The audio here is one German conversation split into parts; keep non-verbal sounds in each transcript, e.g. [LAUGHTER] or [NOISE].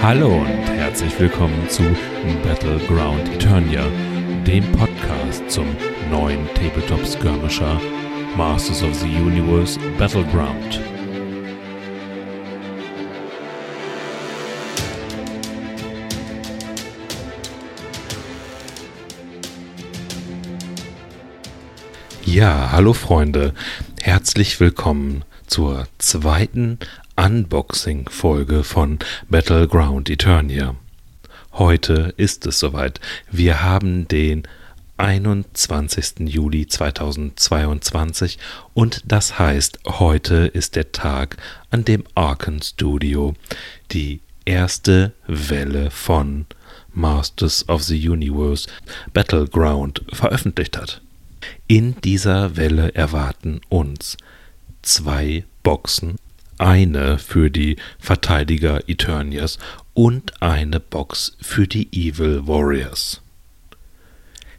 Hallo und herzlich willkommen zu Battleground Eternia, dem Podcast zum neuen Tabletop Skirmisher Masters of the Universe Battleground. Ja, hallo Freunde, herzlich willkommen zur zweiten Unboxing-Folge von Battleground Eternia. Heute ist es soweit. Wir haben den 21. Juli 2022 und das heißt, heute ist der Tag, an dem Arkan Studio die erste Welle von Masters of the Universe Battleground veröffentlicht hat. In dieser Welle erwarten uns zwei Boxen, eine für die Verteidiger Eternias und eine Box für die Evil Warriors.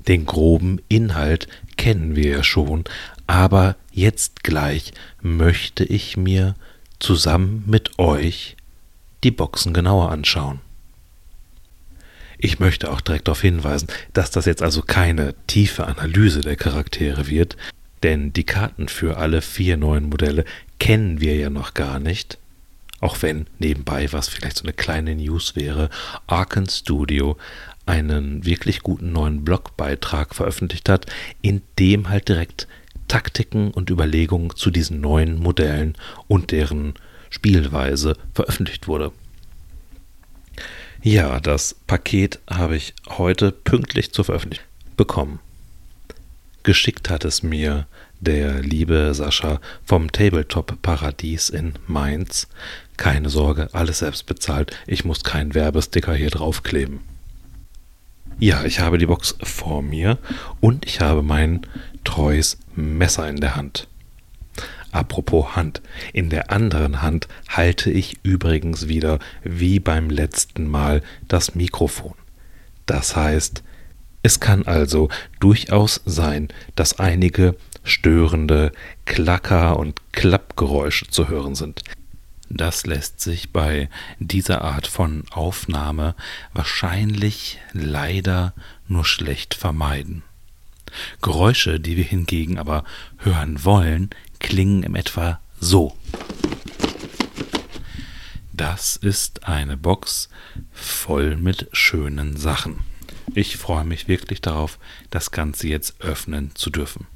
Den groben Inhalt kennen wir ja schon, aber jetzt gleich möchte ich mir zusammen mit euch die Boxen genauer anschauen. Ich möchte auch direkt darauf hinweisen, dass das jetzt also keine tiefe Analyse der Charaktere wird, denn die Karten für alle vier neuen Modelle kennen wir ja noch gar nicht. Auch wenn nebenbei, was vielleicht so eine kleine News wäre, Arkan Studio einen wirklich guten neuen Blogbeitrag veröffentlicht hat, in dem halt direkt Taktiken und Überlegungen zu diesen neuen Modellen und deren Spielweise veröffentlicht wurde. Ja, das Paket habe ich heute pünktlich zur Veröffentlichung bekommen. Geschickt hat es mir der liebe Sascha vom Tabletop Paradies in Mainz. Keine Sorge, alles selbst bezahlt. Ich muss keinen Werbesticker hier draufkleben. Ja, ich habe die Box vor mir und ich habe mein treues Messer in der Hand. Apropos Hand. In der anderen Hand halte ich übrigens wieder, wie beim letzten Mal, das Mikrofon. Das heißt, es kann also durchaus sein, dass einige störende Klacker- und Klappgeräusche zu hören sind. Das lässt sich bei dieser Art von Aufnahme wahrscheinlich leider nur schlecht vermeiden. Geräusche, die wir hingegen aber hören wollen, klingen im etwa so. Das ist eine Box voll mit schönen Sachen. Ich freue mich wirklich darauf, das Ganze jetzt öffnen zu dürfen.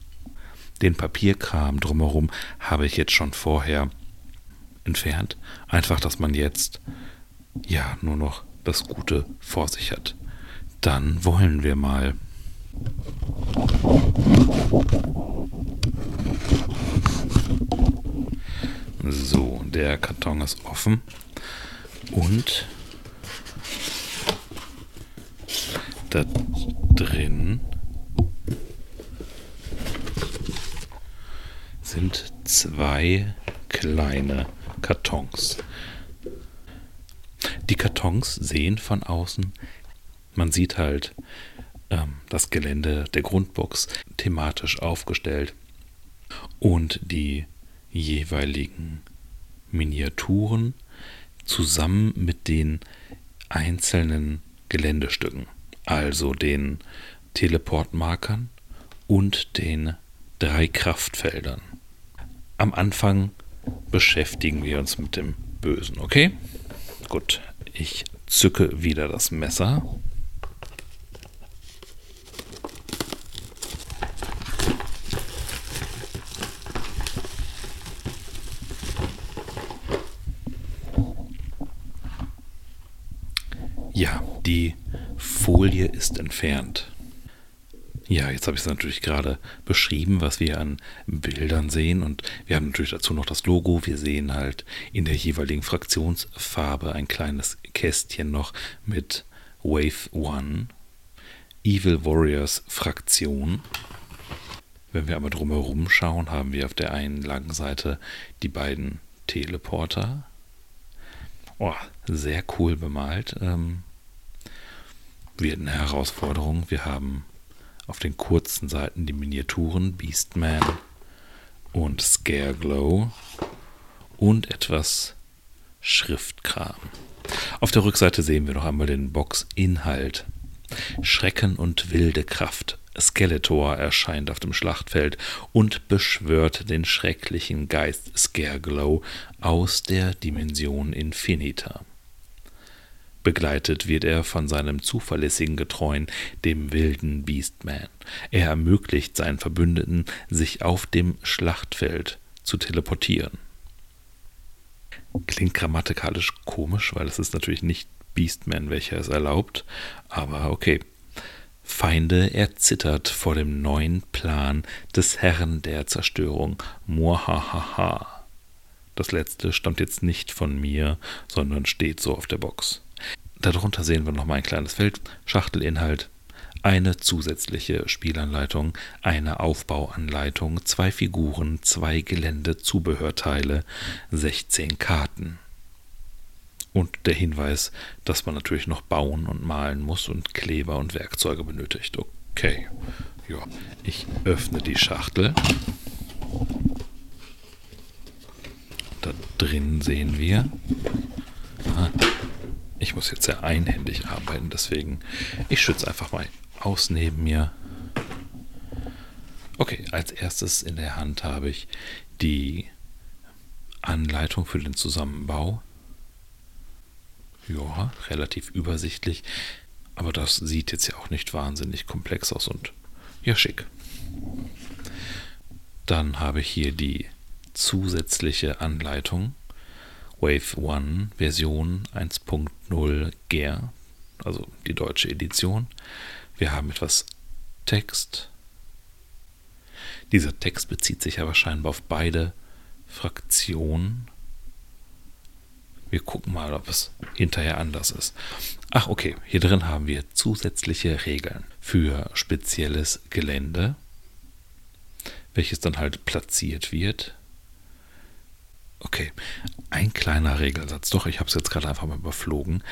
Den Papierkram drumherum habe ich jetzt schon vorher entfernt. Einfach, dass man jetzt ja nur noch das Gute vor sich hat. Dann wollen wir mal. So, der Karton ist offen und da drin sind zwei kleine Kartons. Die Kartons sehen von außen, man sieht halt ähm, das Gelände der Grundbox thematisch aufgestellt und die jeweiligen Miniaturen zusammen mit den einzelnen Geländestücken, also den Teleportmarkern und den drei Kraftfeldern. Am Anfang beschäftigen wir uns mit dem Bösen, okay? Gut, ich zücke wieder das Messer. Ja, die Folie ist entfernt. Ja, jetzt habe ich es natürlich gerade beschrieben, was wir an Bildern sehen. Und wir haben natürlich dazu noch das Logo. Wir sehen halt in der jeweiligen Fraktionsfarbe ein kleines Kästchen noch mit Wave One, Evil Warriors Fraktion. Wenn wir aber drumherum schauen, haben wir auf der einen langen Seite die beiden Teleporter. Oh, sehr cool bemalt. Ähm, wird eine Herausforderung. Wir haben auf den kurzen Seiten die Miniaturen Beastman und Scareglow und etwas Schriftkram. Auf der Rückseite sehen wir noch einmal den Box-Inhalt. Schrecken und wilde Kraft. Skeletor erscheint auf dem Schlachtfeld und beschwört den schrecklichen Geist Scareglow aus der Dimension Infinita. Begleitet wird er von seinem zuverlässigen Getreuen, dem wilden Beastman. Er ermöglicht seinen Verbündeten, sich auf dem Schlachtfeld zu teleportieren. Klingt grammatikalisch komisch, weil es ist natürlich nicht Beastman, welcher es erlaubt, aber okay. Feinde erzittert vor dem neuen Plan des Herrn der Zerstörung, Muahaha. Das letzte stammt jetzt nicht von mir, sondern steht so auf der Box. Darunter sehen wir nochmal ein kleines Feld, Schachtelinhalt, eine zusätzliche Spielanleitung, eine Aufbauanleitung, zwei Figuren, zwei Geländezubehörteile, 16 Karten. Und der Hinweis, dass man natürlich noch bauen und malen muss und Kleber und Werkzeuge benötigt. Okay. Ja, ich öffne die Schachtel. Da drin sehen wir ich muss jetzt sehr einhändig arbeiten, deswegen ich schütze einfach mal aus neben mir. Okay, als erstes in der Hand habe ich die Anleitung für den Zusammenbau. Ja, relativ übersichtlich, aber das sieht jetzt ja auch nicht wahnsinnig komplex aus und ja, schick. Dann habe ich hier die zusätzliche Anleitung Wave One Version 1.0 GER, also die deutsche Edition. Wir haben etwas Text. Dieser Text bezieht sich aber scheinbar auf beide Fraktionen. Wir gucken mal, ob es hinterher anders ist. Ach, okay, hier drin haben wir zusätzliche Regeln für spezielles Gelände, welches dann halt platziert wird Okay, ein kleiner Regelsatz. Doch, ich habe es jetzt gerade einfach mal überflogen.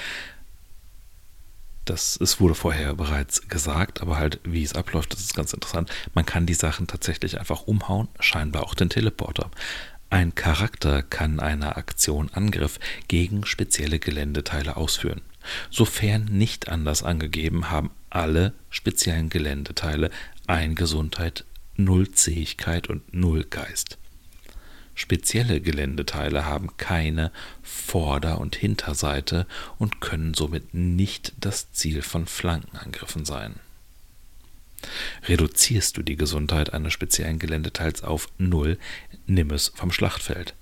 Das, es wurde vorher bereits gesagt, aber halt, wie es abläuft, das ist ganz interessant. Man kann die Sachen tatsächlich einfach umhauen, scheinbar auch den Teleporter. Ein Charakter kann eine Aktion Angriff gegen spezielle Geländeteile ausführen. Sofern nicht anders angegeben, haben alle speziellen Geländeteile ein Gesundheit, Null Zähigkeit und Null Geist. Spezielle Geländeteile haben keine Vorder- und Hinterseite und können somit nicht das Ziel von Flankenangriffen sein. Reduzierst du die Gesundheit eines speziellen Geländeteils auf Null, nimm es vom Schlachtfeld.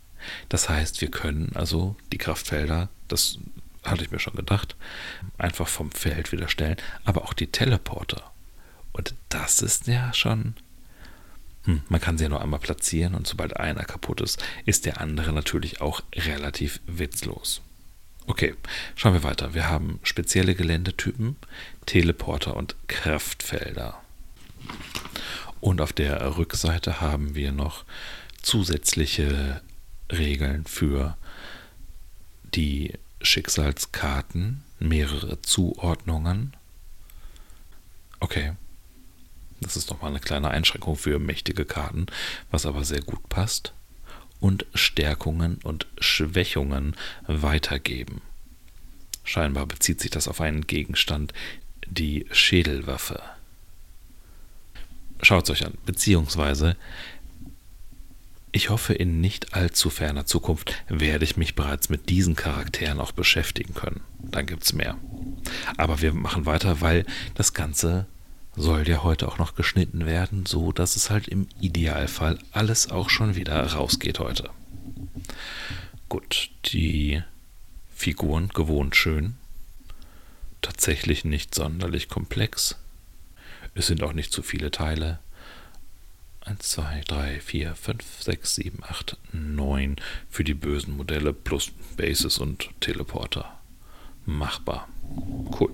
Das heißt, wir können also die Kraftfelder, das hatte ich mir schon gedacht, einfach vom Feld wieder stellen, aber auch die Teleporter. Und das ist ja schon hm, man kann sie ja nur einmal platzieren und sobald einer kaputt ist, ist der andere natürlich auch relativ witzlos. Okay, schauen wir weiter. Wir haben spezielle Geländetypen, Teleporter und Kraftfelder. Und auf der Rückseite haben wir noch zusätzliche Regeln für die Schicksalskarten, mehrere Zuordnungen. Okay, das ist nochmal eine kleine Einschränkung für mächtige Karten, was aber sehr gut passt. Und Stärkungen und Schwächungen weitergeben. Scheinbar bezieht sich das auf einen Gegenstand, die Schädelwaffe. Schaut es euch an, beziehungsweise ich hoffe, in nicht allzu ferner Zukunft werde ich mich bereits mit diesen Charakteren auch beschäftigen können. Dann gibt es mehr. Aber wir machen weiter, weil das Ganze soll ja heute auch noch geschnitten werden, so dass es halt im Idealfall alles auch schon wieder rausgeht heute. Gut, die Figuren gewohnt schön, tatsächlich nicht sonderlich komplex. Es sind auch nicht zu viele Teile. 1, 2, 3, 4, 5, 6, 7, 8, 9 für die bösen Modelle plus Bases und Teleporter. Machbar. Cool.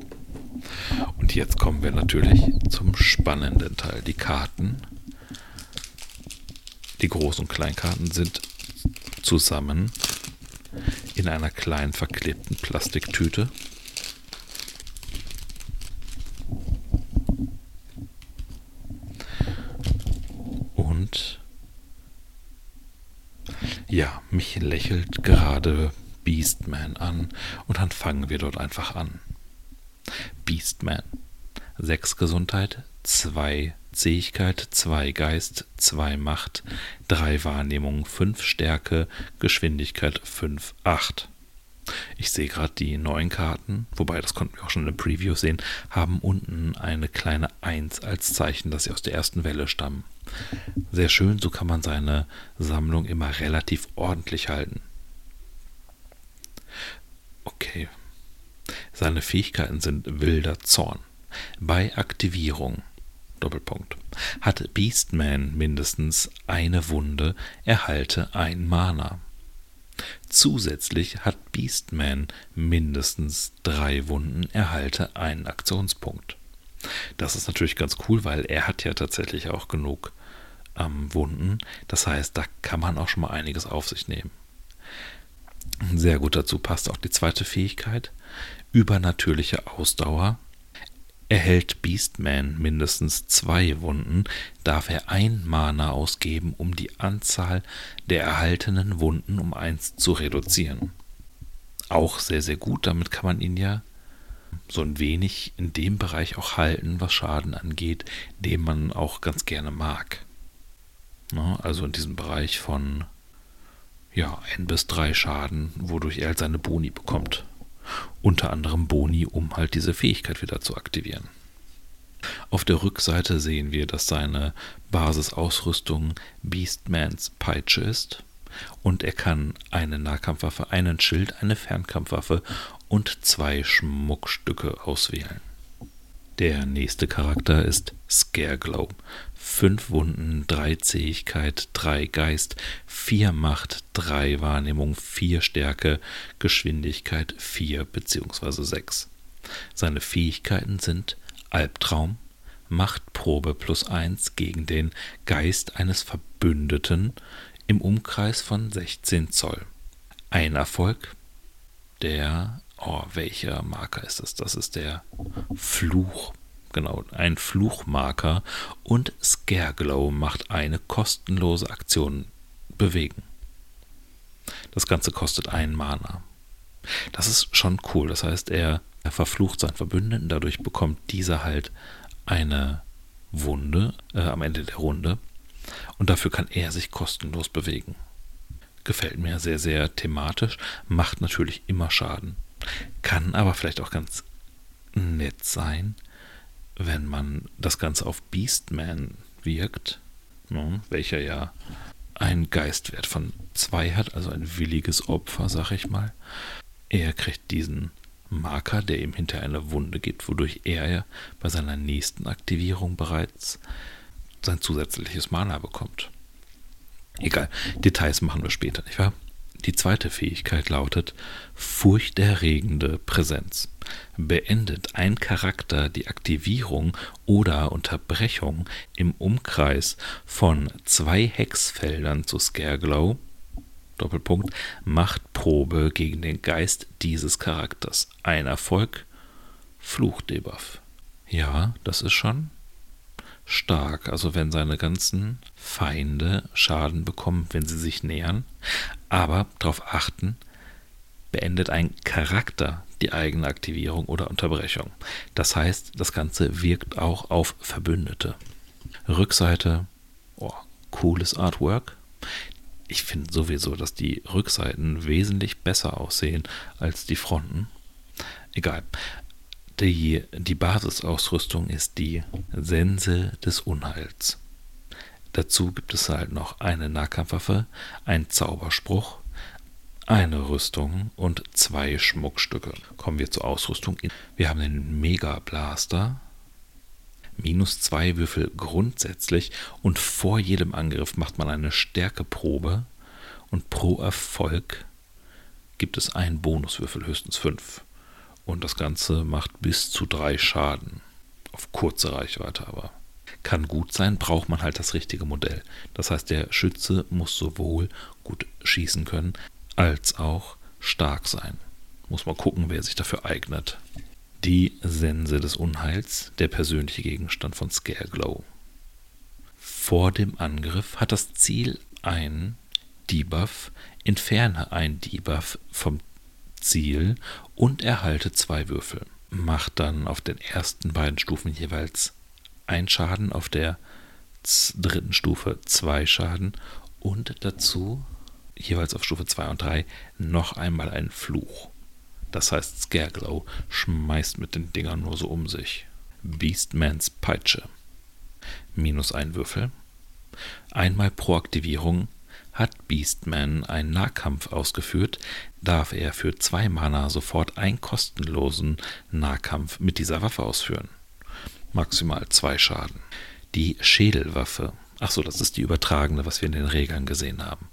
Und jetzt kommen wir natürlich zum spannenden Teil. Die Karten. Die Groß- und Kleinkarten sind zusammen in einer kleinen verklebten Plastiktüte. Und ja, mich lächelt gerade Beastman an und dann fangen wir dort einfach an. Beastman. 6 Gesundheit, 2 Zähigkeit, 2 Geist, 2 Macht, 3 Wahrnehmung, 5 Stärke, Geschwindigkeit 5, 8. Ich sehe gerade die neuen Karten, wobei das konnten wir auch schon in der Preview sehen, haben unten eine kleine 1 als Zeichen, dass sie aus der ersten Welle stammen. Sehr schön, so kann man seine Sammlung immer relativ ordentlich halten. Okay. Seine Fähigkeiten sind wilder Zorn. Bei Aktivierung Doppelpunkt. Hat Beastman mindestens eine Wunde, erhalte ein Mana. Zusätzlich hat Beastman mindestens drei Wunden, erhalte einen Aktionspunkt. Das ist natürlich ganz cool, weil er hat ja tatsächlich auch genug ähm, Wunden. Das heißt, da kann man auch schon mal einiges auf sich nehmen. Sehr gut dazu passt auch die zweite Fähigkeit. Übernatürliche Ausdauer. Erhält Beastman mindestens zwei Wunden, darf er ein Mana ausgeben, um die Anzahl der erhaltenen Wunden um eins zu reduzieren. Auch sehr, sehr gut, damit kann man ihn ja so ein wenig in dem Bereich auch halten, was Schaden angeht, den man auch ganz gerne mag. Also in diesem Bereich von ja, ein bis drei Schaden, wodurch er halt seine Boni bekommt. Unter anderem Boni, um halt diese Fähigkeit wieder zu aktivieren. Auf der Rückseite sehen wir, dass seine Basisausrüstung Beastmans Peitsche ist und er kann eine Nahkampfwaffe, einen Schild, eine Fernkampfwaffe und zwei Schmuckstücke auswählen. Der nächste Charakter ist Scareglow. Fünf Wunden, drei Zähigkeit, drei Geist, vier Macht, drei Wahrnehmung, vier Stärke, Geschwindigkeit vier bzw. sechs. Seine Fähigkeiten sind Albtraum, Machtprobe plus eins gegen den Geist eines Verbündeten im Umkreis von 16 Zoll. Ein Erfolg, der Oh, welcher Marker ist das? Das ist der Fluch. Genau, ein Fluchmarker. Und Scareglow macht eine kostenlose Aktion bewegen. Das Ganze kostet ein Mana. Das ist schon cool. Das heißt, er, er verflucht seinen Verbündeten, dadurch bekommt dieser halt eine Wunde äh, am Ende der Runde. Und dafür kann er sich kostenlos bewegen. Gefällt mir sehr, sehr thematisch, macht natürlich immer Schaden. Kann aber vielleicht auch ganz nett sein, wenn man das Ganze auf Beastman wirkt, ne, welcher ja einen Geistwert von 2 hat, also ein williges Opfer, sag ich mal. Er kriegt diesen Marker, der ihm hinter eine Wunde gibt, wodurch er ja bei seiner nächsten Aktivierung bereits sein zusätzliches Mana bekommt. Egal, Details machen wir später, nicht wahr? Die zweite Fähigkeit lautet furchterregende Präsenz. Beendet ein Charakter die Aktivierung oder Unterbrechung im Umkreis von zwei Hexfeldern zu Scareglow, Doppelpunkt, Machtprobe gegen den Geist dieses Charakters. Ein Erfolg, Fluchdebuff. Ja, das ist schon stark. Also wenn seine ganzen Feinde Schaden bekommen, wenn sie sich nähern. Aber darauf achten, beendet ein Charakter die eigene Aktivierung oder Unterbrechung. Das heißt, das Ganze wirkt auch auf Verbündete. Rückseite, oh, cooles Artwork. Ich finde sowieso, dass die Rückseiten wesentlich besser aussehen als die Fronten. Egal. Die, die Basisausrüstung ist die Sense des Unheils. Dazu gibt es halt noch eine Nahkampfwaffe, einen Zauberspruch, eine Rüstung und zwei Schmuckstücke. Kommen wir zur Ausrüstung. Wir haben den Mega Blaster. Minus zwei Würfel grundsätzlich und vor jedem Angriff macht man eine Stärkeprobe und pro Erfolg gibt es einen Bonuswürfel, höchstens fünf. Und das Ganze macht bis zu drei Schaden. Auf kurze Reichweite aber. Kann gut sein, braucht man halt das richtige Modell. Das heißt, der Schütze muss sowohl gut schießen können, als auch stark sein. Muss man gucken, wer sich dafür eignet. Die Sense des Unheils, der persönliche Gegenstand von Scareglow. Vor dem Angriff hat das Ziel einen Debuff, entferne einen Debuff vom Ziel und erhalte zwei Würfel. Macht dann auf den ersten beiden Stufen jeweils ein Schaden, auf der dritten Stufe zwei Schaden und dazu jeweils auf Stufe 2 und 3 noch einmal einen Fluch. Das heißt, Scareglow schmeißt mit den Dingern nur so um sich. Beastmans Peitsche. Minus ein Würfel. Einmal pro Aktivierung hat Beastman einen Nahkampf ausgeführt, darf er für zwei Mana sofort einen kostenlosen Nahkampf mit dieser Waffe ausführen. Maximal zwei Schaden. Die Schädelwaffe. Achso, das ist die übertragene, was wir in den Regeln gesehen haben.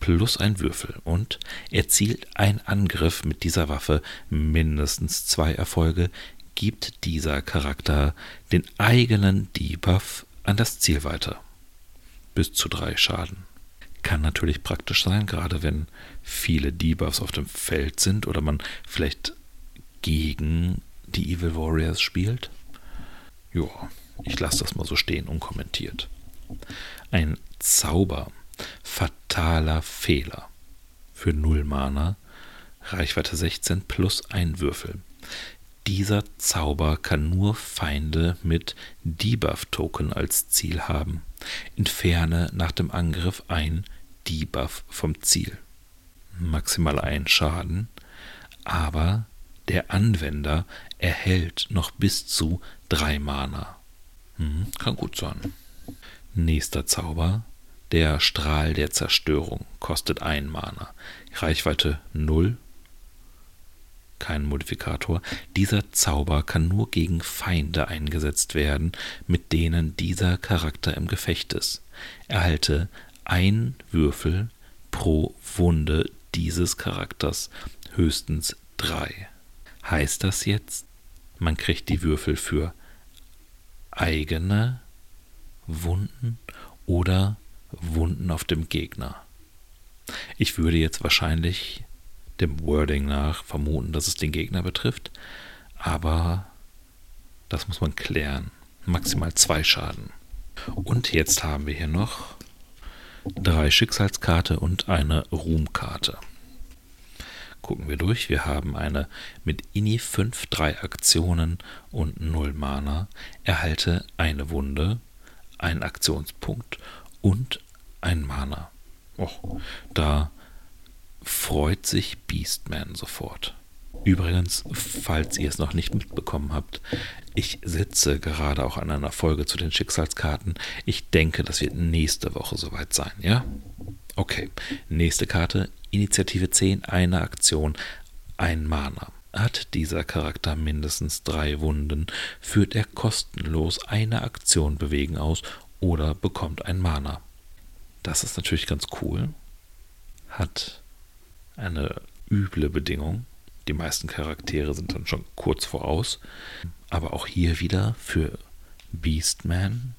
Plus ein Würfel und erzielt ein Angriff mit dieser Waffe mindestens zwei Erfolge, gibt dieser Charakter den eigenen Debuff an das Ziel weiter. Bis zu drei Schaden. Kann natürlich praktisch sein, gerade wenn viele Debuffs auf dem Feld sind oder man vielleicht gegen die Evil Warriors spielt. Ja, ich lasse das mal so stehen, unkommentiert. Ein Zauber. Fataler Fehler. Für 0 Mana. Reichweite 16 plus ein Würfel. Dieser Zauber kann nur Feinde mit Debuff-Token als Ziel haben. Entferne nach dem Angriff ein Debuff vom Ziel. Maximal ein Schaden, aber der Anwender erhält noch bis zu drei Mana. Hm, kann gut sein. Nächster Zauber. Der Strahl der Zerstörung kostet ein Mana. Reichweite 0 kein Modifikator. Dieser Zauber kann nur gegen Feinde eingesetzt werden, mit denen dieser Charakter im Gefecht ist. Erhalte ein Würfel pro Wunde dieses Charakters, höchstens drei. Heißt das jetzt, man kriegt die Würfel für eigene Wunden oder Wunden auf dem Gegner? Ich würde jetzt wahrscheinlich dem Wording nach vermuten, dass es den Gegner betrifft. Aber das muss man klären. Maximal zwei Schaden. Und jetzt haben wir hier noch drei Schicksalskarte und eine Ruhmkarte. Gucken wir durch. Wir haben eine mit Ini 5 3 Aktionen und 0 Mana. Erhalte eine Wunde, einen Aktionspunkt und ein Mana. Och, da freut sich Beastman sofort. Übrigens, falls ihr es noch nicht mitbekommen habt, ich sitze gerade auch an einer Folge zu den Schicksalskarten. Ich denke, das wird nächste Woche soweit sein, ja? Okay, nächste Karte, Initiative 10, eine Aktion, ein Mana. Hat dieser Charakter mindestens drei Wunden, führt er kostenlos eine Aktion bewegen aus oder bekommt ein Mana. Das ist natürlich ganz cool. Hat eine üble Bedingung. Die meisten Charaktere sind dann schon kurz voraus. Aber auch hier wieder für Beastman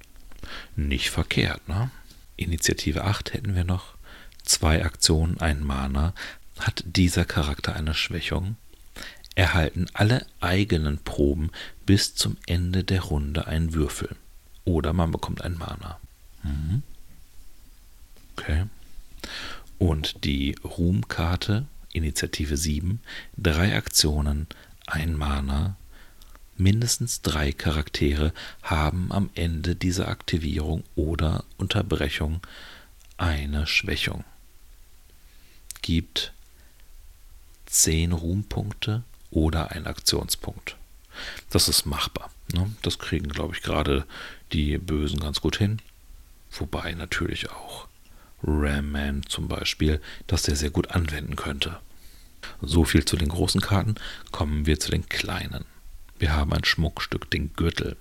nicht verkehrt. Ne? Initiative 8 hätten wir noch. Zwei Aktionen, ein Mana. Hat dieser Charakter eine Schwächung? Erhalten alle eigenen Proben bis zum Ende der Runde einen Würfel. Oder man bekommt ein Mana. Mhm. Okay. Und die Ruhmkarte, Initiative 7, drei Aktionen, ein Mana, mindestens drei Charaktere haben am Ende dieser Aktivierung oder Unterbrechung eine Schwächung. Gibt zehn Ruhmpunkte oder einen Aktionspunkt. Das ist machbar. Ne? Das kriegen, glaube ich, gerade die Bösen ganz gut hin. Wobei natürlich auch Ram-Man zum Beispiel, das der sehr gut anwenden könnte. So viel zu den großen Karten, kommen wir zu den kleinen. Wir haben ein Schmuckstück, den Gürtel.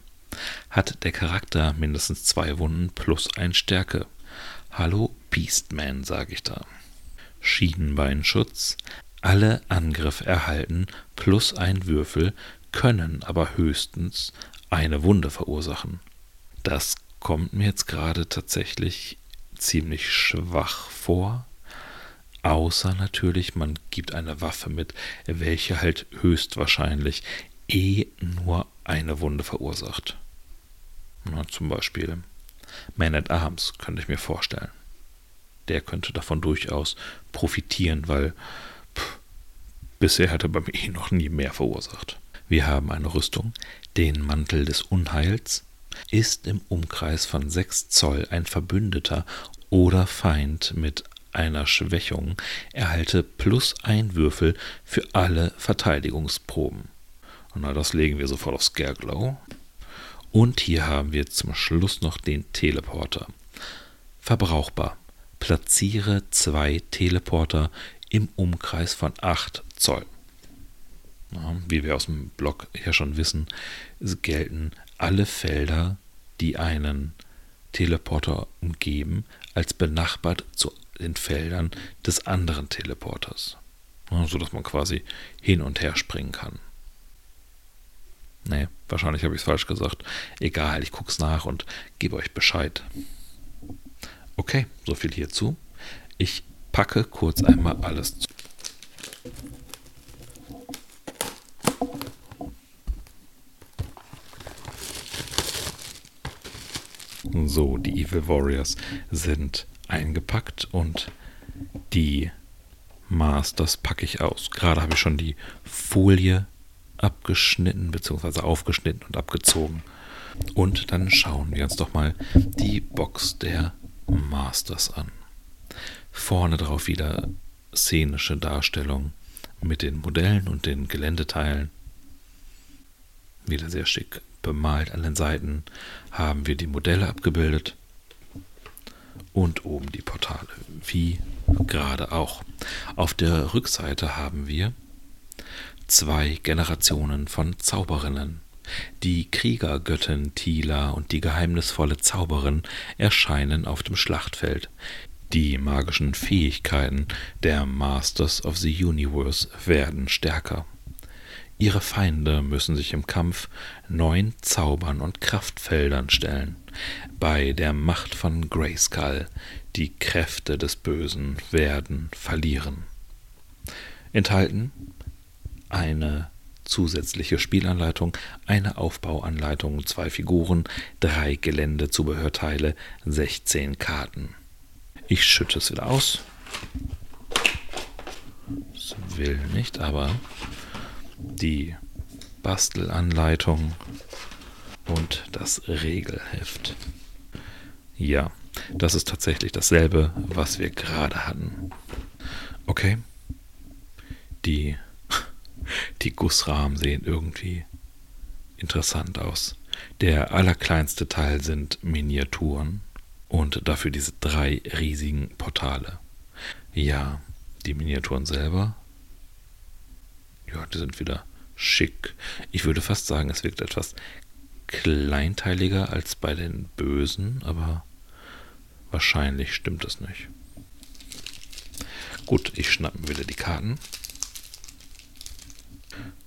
Hat der Charakter mindestens zwei Wunden plus ein Stärke. Hallo Beastman, sage ich da. Schienbeinschutz. Alle Angriffe erhalten plus ein Würfel, können aber höchstens eine Wunde verursachen. Das kommt mir jetzt gerade tatsächlich ziemlich schwach vor. Außer natürlich, man gibt eine Waffe mit, welche halt höchstwahrscheinlich eh nur eine Wunde verursacht. Na, zum Beispiel Man at Arms könnte ich mir vorstellen. Der könnte davon durchaus profitieren, weil pff, Bisher hat er bei mir eh noch nie mehr verursacht. Wir haben eine Rüstung, den Mantel des Unheils. Ist im Umkreis von 6 Zoll ein Verbündeter oder Feind mit einer Schwächung, erhalte plus ein Würfel für alle Verteidigungsproben. Na, das legen wir sofort auf Scareglow. Und hier haben wir zum Schluss noch den Teleporter. Verbrauchbar. Platziere zwei Teleporter im Umkreis von 8 Zoll. Ja, wie wir aus dem Blog ja schon wissen, gelten alle Felder, die einen Teleporter umgeben, als benachbart zu den Feldern des anderen Teleporters. Ja, so dass man quasi hin und her springen kann. Nee, wahrscheinlich habe ich es falsch gesagt. Egal, ich gucke es nach und gebe euch Bescheid. Okay, so viel hierzu. Ich packe kurz einmal alles zu. So, die Evil Warriors sind eingepackt und die Masters packe ich aus. Gerade habe ich schon die Folie abgeschnitten bzw. aufgeschnitten und abgezogen. Und dann schauen wir uns doch mal die Box der Masters an. Vorne drauf wieder szenische Darstellung mit den Modellen und den Geländeteilen. Wieder sehr schick bemalt an den Seiten haben wir die Modelle abgebildet und oben die Portale, wie gerade auch. Auf der Rückseite haben wir zwei Generationen von Zauberinnen. Die Kriegergöttin Tila und die geheimnisvolle Zauberin erscheinen auf dem Schlachtfeld. Die magischen Fähigkeiten der Masters of the Universe werden stärker. Ihre Feinde müssen sich im Kampf neuen Zaubern und Kraftfeldern stellen. Bei der Macht von Grayskull die Kräfte des Bösen werden verlieren. Enthalten eine zusätzliche Spielanleitung, eine Aufbauanleitung, zwei Figuren, drei Geländezubehörteile, 16 Karten. Ich schütte es wieder aus. Das will nicht, aber die Bastelanleitung und das Regelheft. Ja, das ist tatsächlich dasselbe, was wir gerade hatten. Okay. Die, [LAUGHS] die Gussrahmen sehen irgendwie interessant aus. Der allerkleinste Teil sind Miniaturen und dafür diese drei riesigen Portale. Ja, die Miniaturen selber ja, die sind wieder schick. Ich würde fast sagen, es wirkt etwas kleinteiliger als bei den Bösen, aber wahrscheinlich stimmt es nicht. Gut, ich schnappe mir wieder die Karten.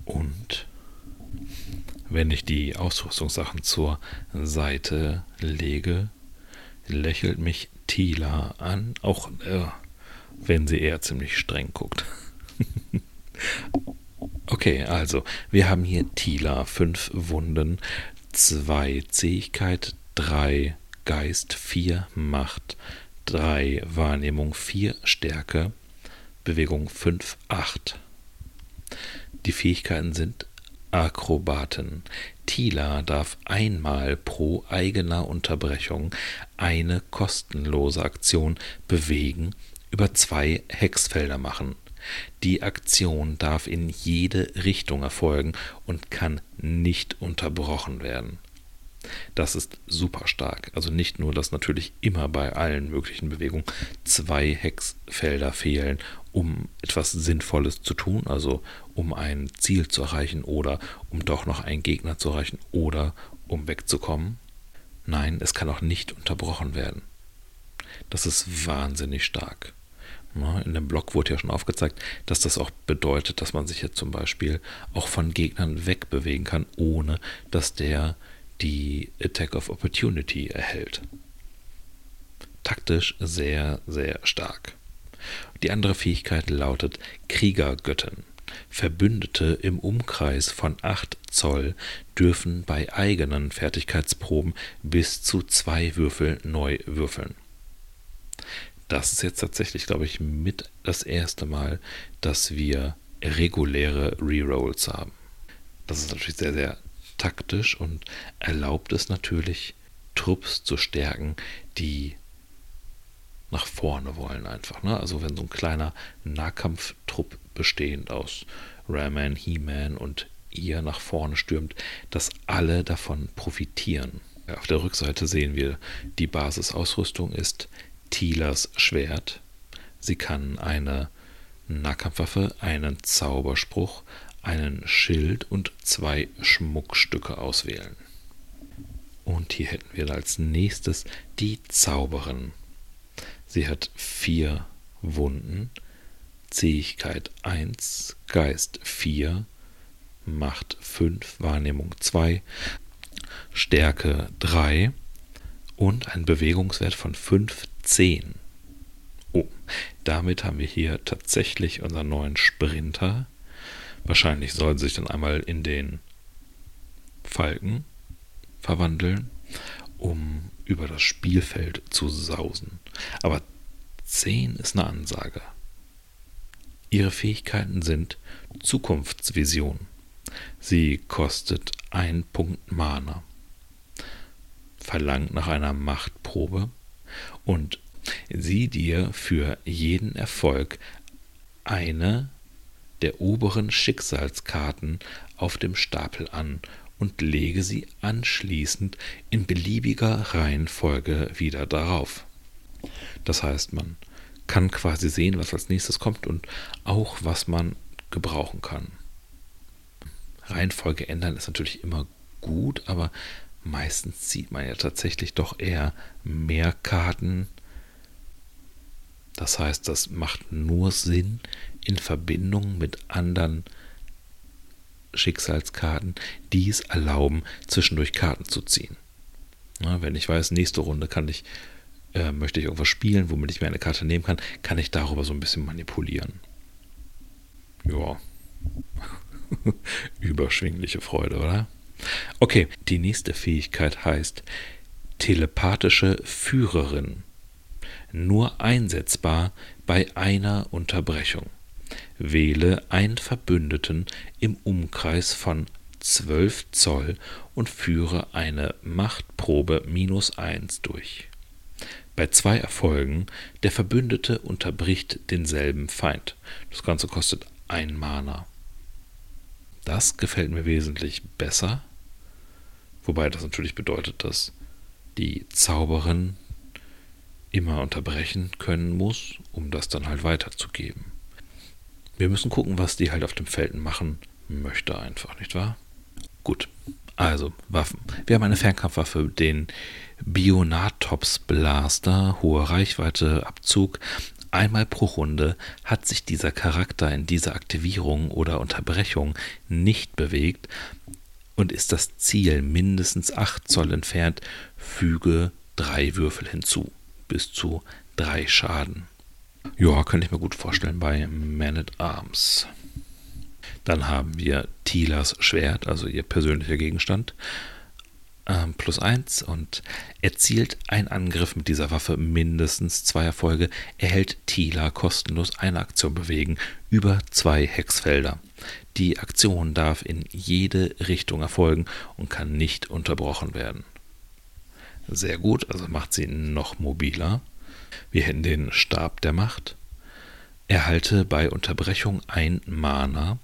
Und wenn ich die Ausrüstungssachen zur Seite lege, lächelt mich Tila an, auch äh, wenn sie eher ziemlich streng guckt. [LAUGHS] Okay, also wir haben hier Tila, fünf Wunden, zwei Zähigkeit, drei Geist, vier Macht, drei Wahrnehmung, vier Stärke, Bewegung 5, 8. Die Fähigkeiten sind Akrobaten. Tila darf einmal pro eigener Unterbrechung eine kostenlose Aktion bewegen, über zwei Hexfelder machen. Die Aktion darf in jede Richtung erfolgen und kann nicht unterbrochen werden. Das ist super stark. Also nicht nur, dass natürlich immer bei allen möglichen Bewegungen zwei Hexfelder fehlen, um etwas Sinnvolles zu tun, also um ein Ziel zu erreichen oder um doch noch einen Gegner zu erreichen oder um wegzukommen. Nein, es kann auch nicht unterbrochen werden. Das ist wahnsinnig stark. In dem Blog wurde ja schon aufgezeigt, dass das auch bedeutet, dass man sich jetzt zum Beispiel auch von Gegnern wegbewegen kann, ohne dass der die Attack of Opportunity erhält. Taktisch sehr, sehr stark. Die andere Fähigkeit lautet Kriegergöttin. Verbündete im Umkreis von 8 Zoll dürfen bei eigenen Fertigkeitsproben bis zu zwei Würfel neu würfeln das ist jetzt tatsächlich, glaube ich, mit das erste Mal, dass wir reguläre Rerolls haben. Das ist natürlich sehr, sehr taktisch und erlaubt es natürlich, Trupps zu stärken, die nach vorne wollen einfach. Ne? Also wenn so ein kleiner Nahkampftrupp bestehend aus Rayman, He-Man und ihr nach vorne stürmt, dass alle davon profitieren. Auf der Rückseite sehen wir, die Basisausrüstung ist Tilas Schwert. Sie kann eine Nahkampfwaffe, einen Zauberspruch, einen Schild und zwei Schmuckstücke auswählen. Und hier hätten wir als nächstes die Zauberin. Sie hat vier Wunden, Zähigkeit 1, Geist 4, Macht 5, Wahrnehmung 2, Stärke 3 und einen Bewegungswert von 15. Oh, damit haben wir hier tatsächlich unseren neuen Sprinter. Wahrscheinlich soll sich dann einmal in den Falken verwandeln, um über das Spielfeld zu sausen. Aber 10 ist eine Ansage. Ihre Fähigkeiten sind Zukunftsvision. Sie kostet ein Punkt Mana, verlangt nach einer Machtprobe und sieh dir für jeden Erfolg eine der oberen Schicksalskarten auf dem Stapel an und lege sie anschließend in beliebiger Reihenfolge wieder darauf. Das heißt, man kann quasi sehen, was als nächstes kommt und auch, was man gebrauchen kann. Reihenfolge ändern ist natürlich immer gut, aber meistens zieht man ja tatsächlich doch eher mehr Karten. Das heißt, das macht nur Sinn in Verbindung mit anderen Schicksalskarten, die es erlauben, zwischendurch Karten zu ziehen. Na, wenn ich weiß, nächste Runde kann ich, äh, möchte ich irgendwas spielen, womit ich mir eine Karte nehmen kann, kann ich darüber so ein bisschen manipulieren. Ja. [LAUGHS] Überschwingliche Freude, oder? Okay, die nächste Fähigkeit heißt telepathische Führerin. Nur einsetzbar bei einer Unterbrechung. Wähle einen Verbündeten im Umkreis von 12 Zoll und führe eine Machtprobe minus 1 durch. Bei zwei Erfolgen, der Verbündete unterbricht denselben Feind. Das Ganze kostet ein Mana. Das gefällt mir wesentlich besser, wobei das natürlich bedeutet, dass die Zauberin immer unterbrechen können muss, um das dann halt weiterzugeben. Wir müssen gucken, was die halt auf dem Feld machen möchte, einfach, nicht wahr? Gut, also Waffen. Wir haben eine Fernkampfwaffe, den Bionatops Blaster, hohe Reichweite, Abzug. Einmal pro Runde hat sich dieser Charakter in dieser Aktivierung oder Unterbrechung nicht bewegt und ist das Ziel mindestens 8 Zoll entfernt, füge drei Würfel hinzu. Bis zu drei Schaden. Ja, könnte ich mir gut vorstellen bei Man at Arms. Dann haben wir Tilas Schwert, also ihr persönlicher Gegenstand, ähm, plus eins und erzielt ein Angriff mit dieser Waffe mindestens zwei Erfolge, erhält Tila kostenlos eine Aktion bewegen über zwei Hexfelder. Die Aktion darf in jede Richtung erfolgen und kann nicht unterbrochen werden. Sehr gut, also macht sie noch mobiler. Wir hätten den Stab der Macht. Erhalte bei Unterbrechung ein Mana.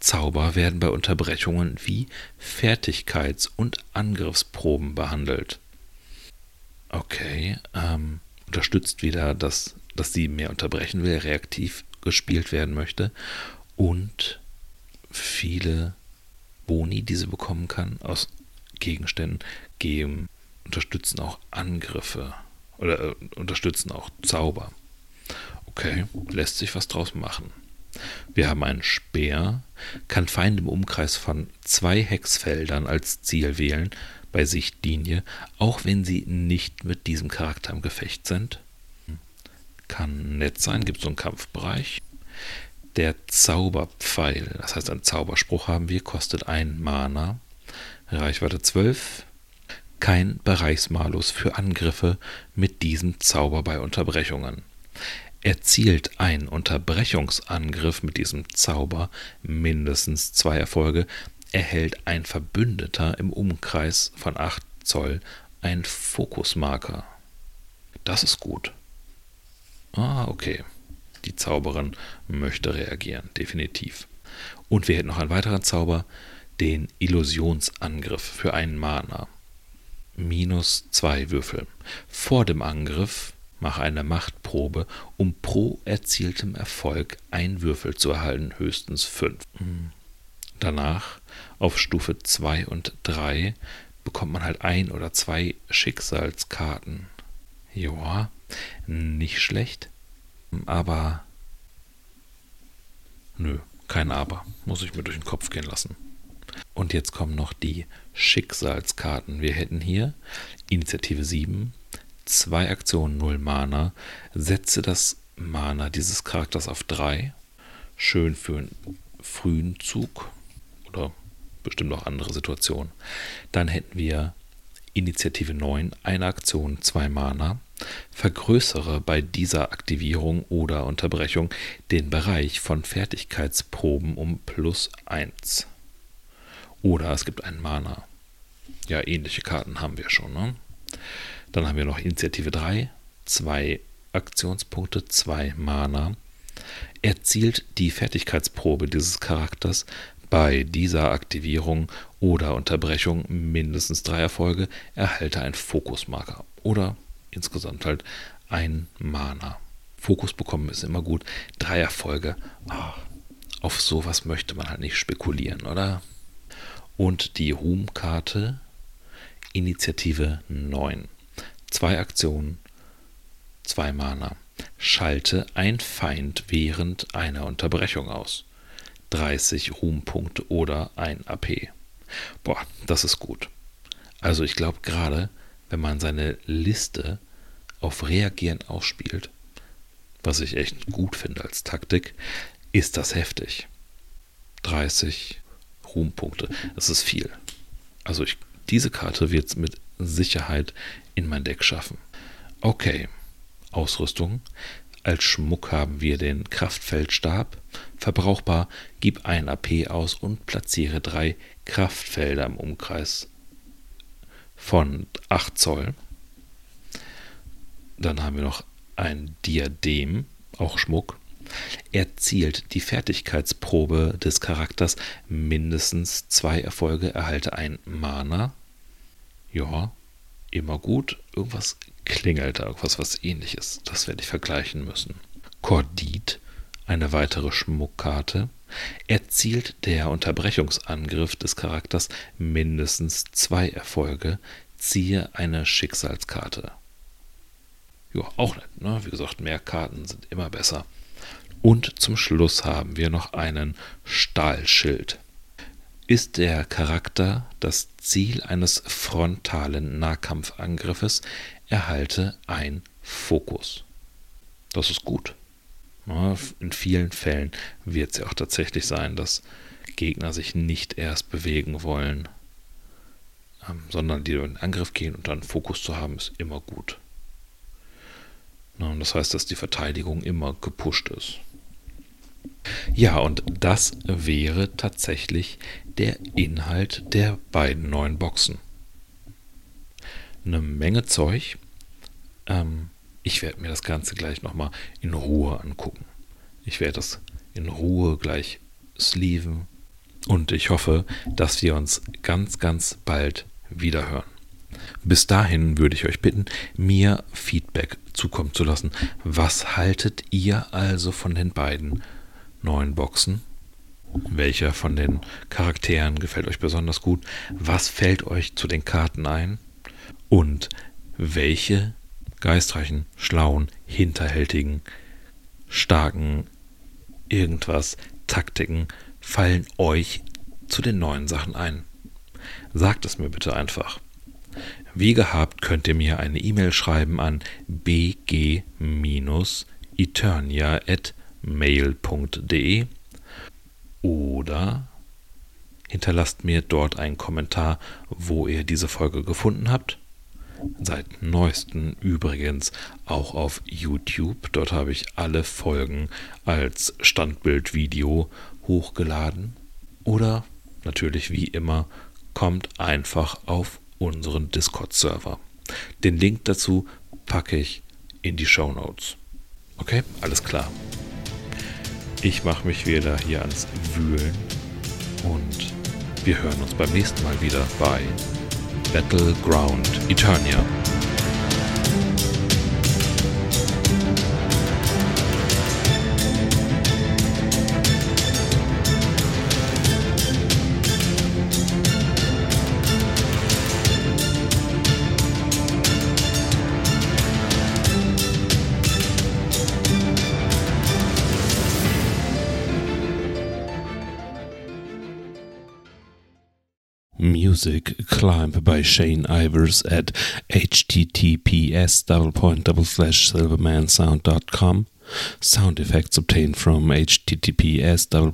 Zauber werden bei Unterbrechungen wie Fertigkeits- und Angriffsproben behandelt. Okay, ähm, unterstützt wieder, dass, dass sie mehr unterbrechen will, reaktiv gespielt werden möchte und viele Boni, die sie bekommen kann aus Gegenständen, geben, unterstützen auch Angriffe oder äh, unterstützen auch Zauber. Okay, lässt sich was draus machen. Wir haben einen Speer, kann Feinde im Umkreis von zwei Hexfeldern als Ziel wählen, bei Sichtlinie, auch wenn sie nicht mit diesem Charakter im Gefecht sind. Kann nett sein, gibt so einen Kampfbereich. Der Zauberpfeil, das heißt ein Zauberspruch haben wir, kostet ein Mana. Reichweite 12, kein Bereichsmalus für Angriffe mit diesem Zauber bei Unterbrechungen. Erzielt ein Unterbrechungsangriff mit diesem Zauber mindestens zwei Erfolge, erhält ein Verbündeter im Umkreis von 8 Zoll ein Fokusmarker. Das ist gut. Ah, okay. Die Zauberin möchte reagieren, definitiv. Und wir hätten noch einen weiteren Zauber, den Illusionsangriff für einen Mana. Minus zwei Würfel. Vor dem Angriff mache eine Machtprobe, um pro erzieltem Erfolg ein Würfel zu erhalten, höchstens fünf. Danach, auf Stufe 2 und 3, bekommt man halt ein oder zwei Schicksalskarten. Joa, nicht schlecht, aber nö, kein Aber. Muss ich mir durch den Kopf gehen lassen. Und jetzt kommen noch die Schicksalskarten. Wir hätten hier Initiative 7, zwei Aktionen, 0 Mana. Setze das Mana dieses Charakters auf 3. Schön für einen frühen Zug oder bestimmt auch andere Situationen. Dann hätten wir Initiative 9, eine Aktion, 2 Mana. Vergrößere bei dieser Aktivierung oder Unterbrechung den Bereich von Fertigkeitsproben um plus 1. Oder es gibt einen Mana. Ja, ähnliche Karten haben wir schon. Ne? Dann haben wir noch Initiative 3, 2 Aktionspunkte, 2 Mana. Erzielt die Fertigkeitsprobe dieses Charakters bei dieser Aktivierung oder Unterbrechung mindestens drei Erfolge, erhalte ein Fokusmarker oder insgesamt halt ein Mana. Fokus bekommen ist immer gut. Drei Erfolge. Oh, auf sowas möchte man halt nicht spekulieren, oder? Und die Ruhmkarte Initiative 9. Zwei Aktionen, zwei Mana. Schalte ein Feind während einer Unterbrechung aus. 30 Ruhmpunkte oder ein AP. Boah, das ist gut. Also ich glaube gerade, wenn man seine Liste auf Reagieren ausspielt, was ich echt gut finde als Taktik, ist das heftig. 30 Ruhmpunkte, das ist viel. Also ich, diese Karte wird es mit Sicherheit in mein Deck schaffen. Okay, Ausrüstung. Als Schmuck haben wir den Kraftfeldstab. Verbrauchbar, gib ein AP aus und platziere drei Kraftfelder im Umkreis von 8 Zoll. Dann haben wir noch ein Diadem, auch Schmuck. Erzielt die Fertigkeitsprobe des Charakters mindestens zwei Erfolge, erhalte ein Mana. Ja, immer gut. Irgendwas klingelt da, irgendwas was ähnliches. Das werde ich vergleichen müssen. Kordit, eine weitere Schmuckkarte. Erzielt der Unterbrechungsangriff des Charakters mindestens zwei Erfolge, ziehe eine Schicksalskarte. Ja, auch nett, ne? Wie gesagt, mehr Karten sind immer besser. Und zum Schluss haben wir noch einen Stahlschild. Ist der Charakter das Ziel eines frontalen Nahkampfangriffes, erhalte ein Fokus. Das ist gut. In vielen Fällen wird es ja auch tatsächlich sein, dass Gegner sich nicht erst bewegen wollen, ähm, sondern die in den Angriff gehen und dann Fokus zu haben, ist immer gut. Das heißt, dass die Verteidigung immer gepusht ist. Ja, und das wäre tatsächlich der Inhalt der beiden neuen Boxen. Eine Menge Zeug. Ähm, ich werde mir das Ganze gleich nochmal in Ruhe angucken. Ich werde das in Ruhe gleich sleeven. Und ich hoffe, dass wir uns ganz, ganz bald wiederhören. Bis dahin würde ich euch bitten, mir Feedback zukommen zu lassen. Was haltet ihr also von den beiden neuen Boxen? Welcher von den Charakteren gefällt euch besonders gut? Was fällt euch zu den Karten ein? Und welche geistreichen, schlauen, hinterhältigen, starken irgendwas Taktiken fallen euch zu den neuen Sachen ein? Sagt es mir bitte einfach. Wie gehabt könnt ihr mir eine E-Mail schreiben an bg-eternia.mail.de oder hinterlasst mir dort einen Kommentar, wo ihr diese Folge gefunden habt. Seit neuestem übrigens auch auf YouTube. Dort habe ich alle Folgen als Standbildvideo hochgeladen. Oder natürlich wie immer, kommt einfach auf unseren Discord-Server. Den Link dazu packe ich in die Show Notes. Okay, alles klar. Ich mache mich wieder hier ans Wühlen und wir hören uns beim nächsten Mal wieder bei Battleground Eternia. Music Climb by Shane Ivers at https silvermansound.com. Sound effects obtained from https double